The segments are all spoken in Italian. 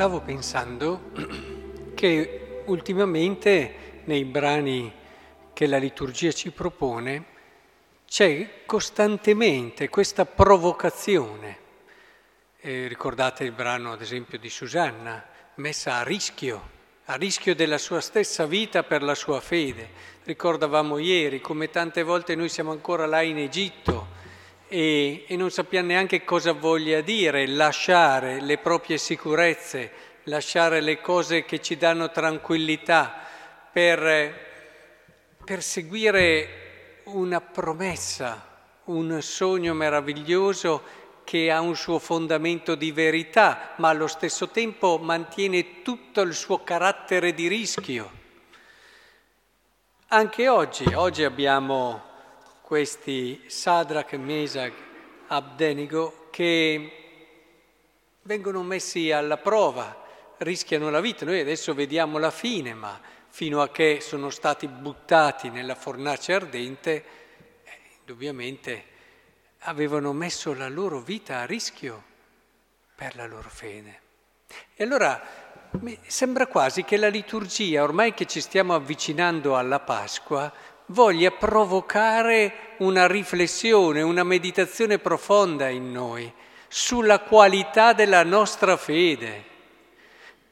Stavo pensando che ultimamente nei brani che la liturgia ci propone c'è costantemente questa provocazione. Eh, ricordate il brano, ad esempio, di Susanna, messa a rischio, a rischio della sua stessa vita per la sua fede. Ricordavamo ieri come tante volte noi siamo ancora là in Egitto e, e non sappiamo neanche cosa voglia dire lasciare le proprie sicurezze, lasciare le cose che ci danno tranquillità per, per seguire una promessa, un sogno meraviglioso che ha un suo fondamento di verità, ma allo stesso tempo mantiene tutto il suo carattere di rischio. Anche oggi, oggi abbiamo questi Sadrach, Mesach, Abdenigo che vengono messi alla prova, rischiano la vita. Noi adesso vediamo la fine, ma fino a che sono stati buttati nella fornace ardente, eh, indubbiamente avevano messo la loro vita a rischio per la loro fede. E allora mi sembra quasi che la liturgia, ormai che ci stiamo avvicinando alla Pasqua, voglia provocare una riflessione, una meditazione profonda in noi sulla qualità della nostra fede.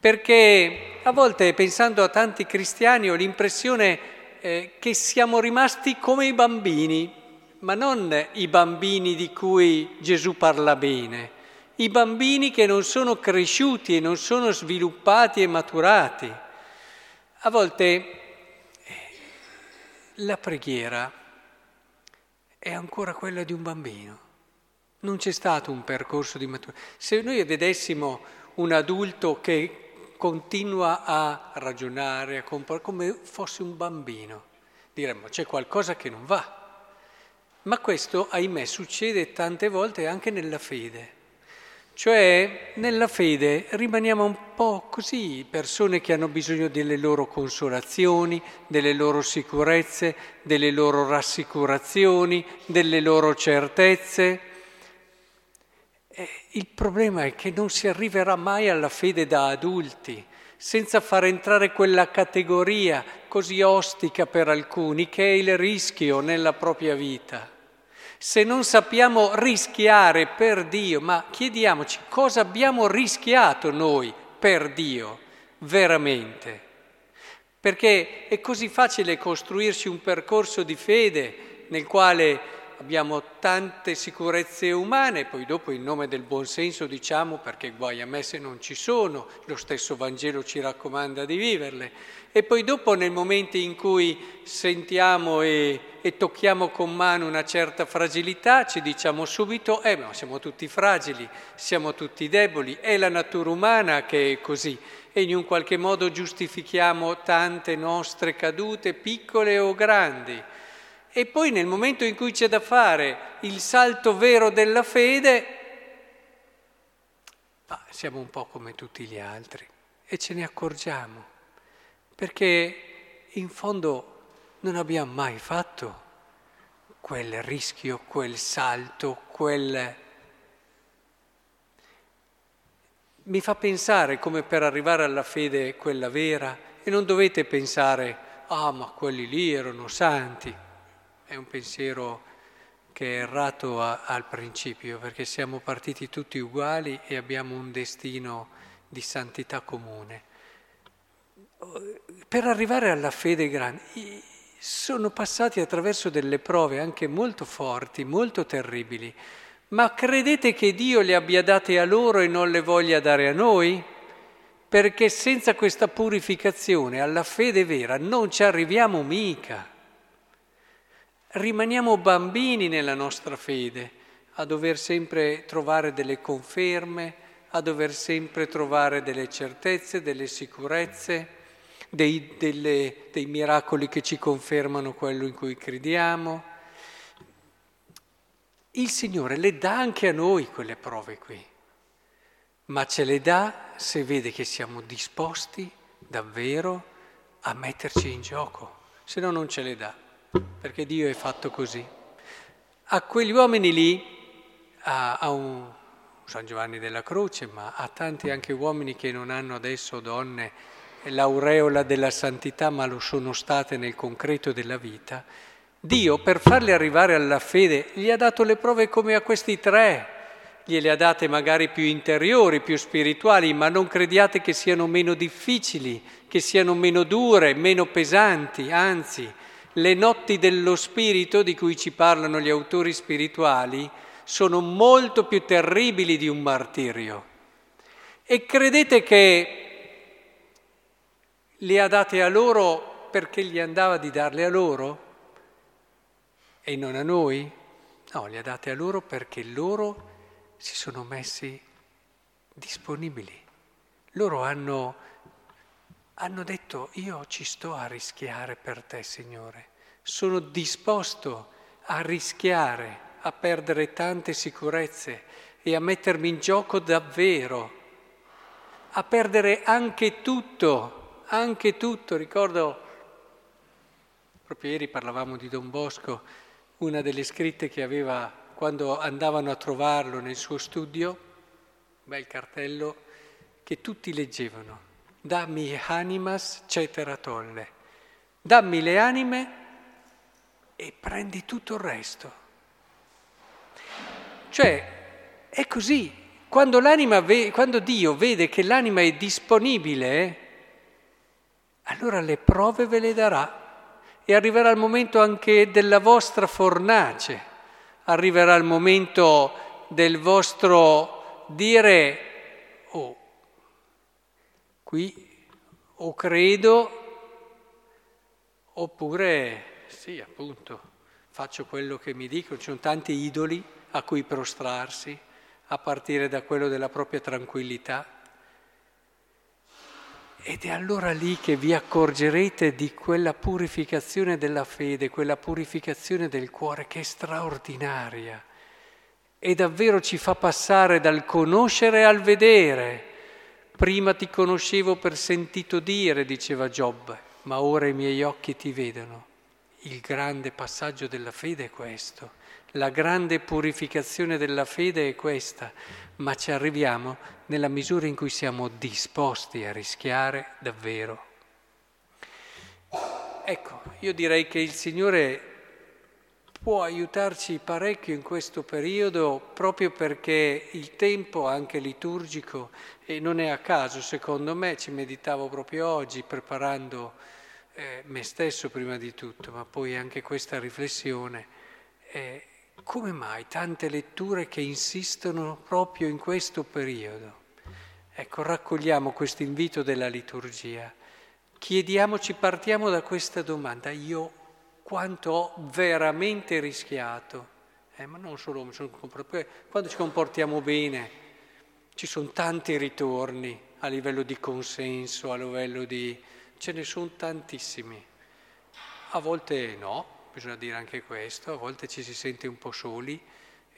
Perché a volte pensando a tanti cristiani ho l'impressione eh, che siamo rimasti come i bambini, ma non i bambini di cui Gesù parla bene, i bambini che non sono cresciuti e non sono sviluppati e maturati. A volte la preghiera è ancora quella di un bambino. Non c'è stato un percorso di maturazione. Se noi vedessimo un adulto che continua a ragionare, a comporre come fosse un bambino, diremmo c'è qualcosa che non va. Ma questo, ahimè, succede tante volte anche nella fede. Cioè, nella fede rimaniamo un po' così, persone che hanno bisogno delle loro consolazioni, delle loro sicurezze, delle loro rassicurazioni, delle loro certezze. Il problema è che non si arriverà mai alla fede da adulti, senza far entrare quella categoria così ostica per alcuni, che è il rischio nella propria vita se non sappiamo rischiare per Dio, ma chiediamoci cosa abbiamo rischiato noi per Dio, veramente. Perché è così facile costruirsi un percorso di fede nel quale abbiamo tante sicurezze umane, poi dopo in nome del buonsenso diciamo perché guai a me se non ci sono, lo stesso Vangelo ci raccomanda di viverle, e poi dopo nel momento in cui sentiamo e, e tocchiamo con mano una certa fragilità ci diciamo subito, eh ma siamo tutti fragili, siamo tutti deboli, è la natura umana che è così e in un qualche modo giustifichiamo tante nostre cadute piccole o grandi e poi nel momento in cui c'è da fare il salto vero della fede, siamo un po' come tutti gli altri e ce ne accorgiamo, perché in fondo non abbiamo mai fatto quel rischio, quel salto, quel... Mi fa pensare come per arrivare alla fede quella vera, e non dovete pensare, ah ma quelli lì erano santi, è un pensiero che è errato a, al principio, perché siamo partiti tutti uguali e abbiamo un destino di santità comune. Per arrivare alla fede grande, sono passati attraverso delle prove anche molto forti, molto terribili, ma credete che Dio le abbia date a loro e non le voglia dare a noi? Perché senza questa purificazione alla fede vera non ci arriviamo mica rimaniamo bambini nella nostra fede, a dover sempre trovare delle conferme, a dover sempre trovare delle certezze, delle sicurezze, dei, delle, dei miracoli che ci confermano quello in cui crediamo. Il Signore le dà anche a noi quelle prove qui, ma ce le dà se vede che siamo disposti davvero a metterci in gioco, se no non ce le dà perché Dio è fatto così. A quegli uomini lì, a, a un San Giovanni della Croce, ma a tanti anche uomini che non hanno adesso donne l'aureola della santità, ma lo sono state nel concreto della vita, Dio per farli arrivare alla fede gli ha dato le prove come a questi tre, gliele ha date magari più interiori, più spirituali, ma non crediate che siano meno difficili, che siano meno dure, meno pesanti, anzi, le notti dello spirito di cui ci parlano gli autori spirituali sono molto più terribili di un martirio. E credete che le ha date a loro perché gli andava di darle a loro e non a noi? No, le ha date a loro perché loro si sono messi disponibili. Loro hanno, hanno detto io ci sto a rischiare per te, Signore. Sono disposto a rischiare, a perdere tante sicurezze e a mettermi in gioco davvero, a perdere anche tutto anche tutto. Ricordo, proprio ieri parlavamo di Don Bosco, una delle scritte che aveva quando andavano a trovarlo nel suo studio, bel cartello che tutti leggevano, dammi animas cetera tolle, dammi le anime e prendi tutto il resto. Cioè, è così, quando, ve- quando Dio vede che l'anima è disponibile, allora le prove ve le darà. E arriverà il momento anche della vostra fornace, arriverà il momento del vostro dire, qui o credo oppure sì, appunto, faccio quello che mi dicono, ci sono tanti idoli a cui prostrarsi, a partire da quello della propria tranquillità. Ed è allora lì che vi accorgerete di quella purificazione della fede, quella purificazione del cuore che è straordinaria e davvero ci fa passare dal conoscere al vedere. Prima ti conoscevo per sentito dire, diceva Giobbe, ma ora i miei occhi ti vedono. Il grande passaggio della fede è questo, la grande purificazione della fede è questa, ma ci arriviamo nella misura in cui siamo disposti a rischiare davvero. Ecco, io direi che il Signore può aiutarci parecchio in questo periodo proprio perché il tempo anche liturgico, e non è a caso secondo me, ci meditavo proprio oggi preparando eh, me stesso prima di tutto, ma poi anche questa riflessione, eh, come mai tante letture che insistono proprio in questo periodo? Ecco, raccogliamo questo invito della liturgia. Chiediamoci, partiamo da questa domanda. Io quanto ho veramente rischiato? Eh, ma non solo, quando ci comportiamo bene, ci sono tanti ritorni a livello di consenso, a livello di... ce ne sono tantissimi. A volte no, bisogna dire anche questo, a volte ci si sente un po' soli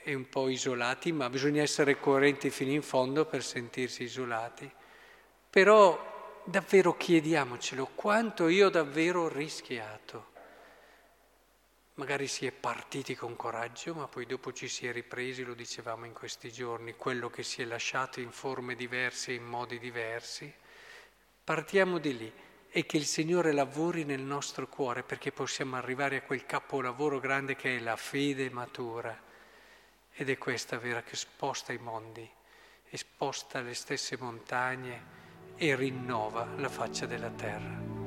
e un po' isolati, ma bisogna essere coerenti fino in fondo per sentirsi isolati. Però davvero chiediamocelo, quanto io ho davvero rischiato. Magari si è partiti con coraggio, ma poi dopo ci si è ripresi, lo dicevamo in questi giorni, quello che si è lasciato in forme diverse, in modi diversi. Partiamo di lì e che il Signore lavori nel nostro cuore perché possiamo arrivare a quel capolavoro grande che è la fede matura. Ed è questa vera che sposta i mondi, sposta le stesse montagne e rinnova la faccia della terra.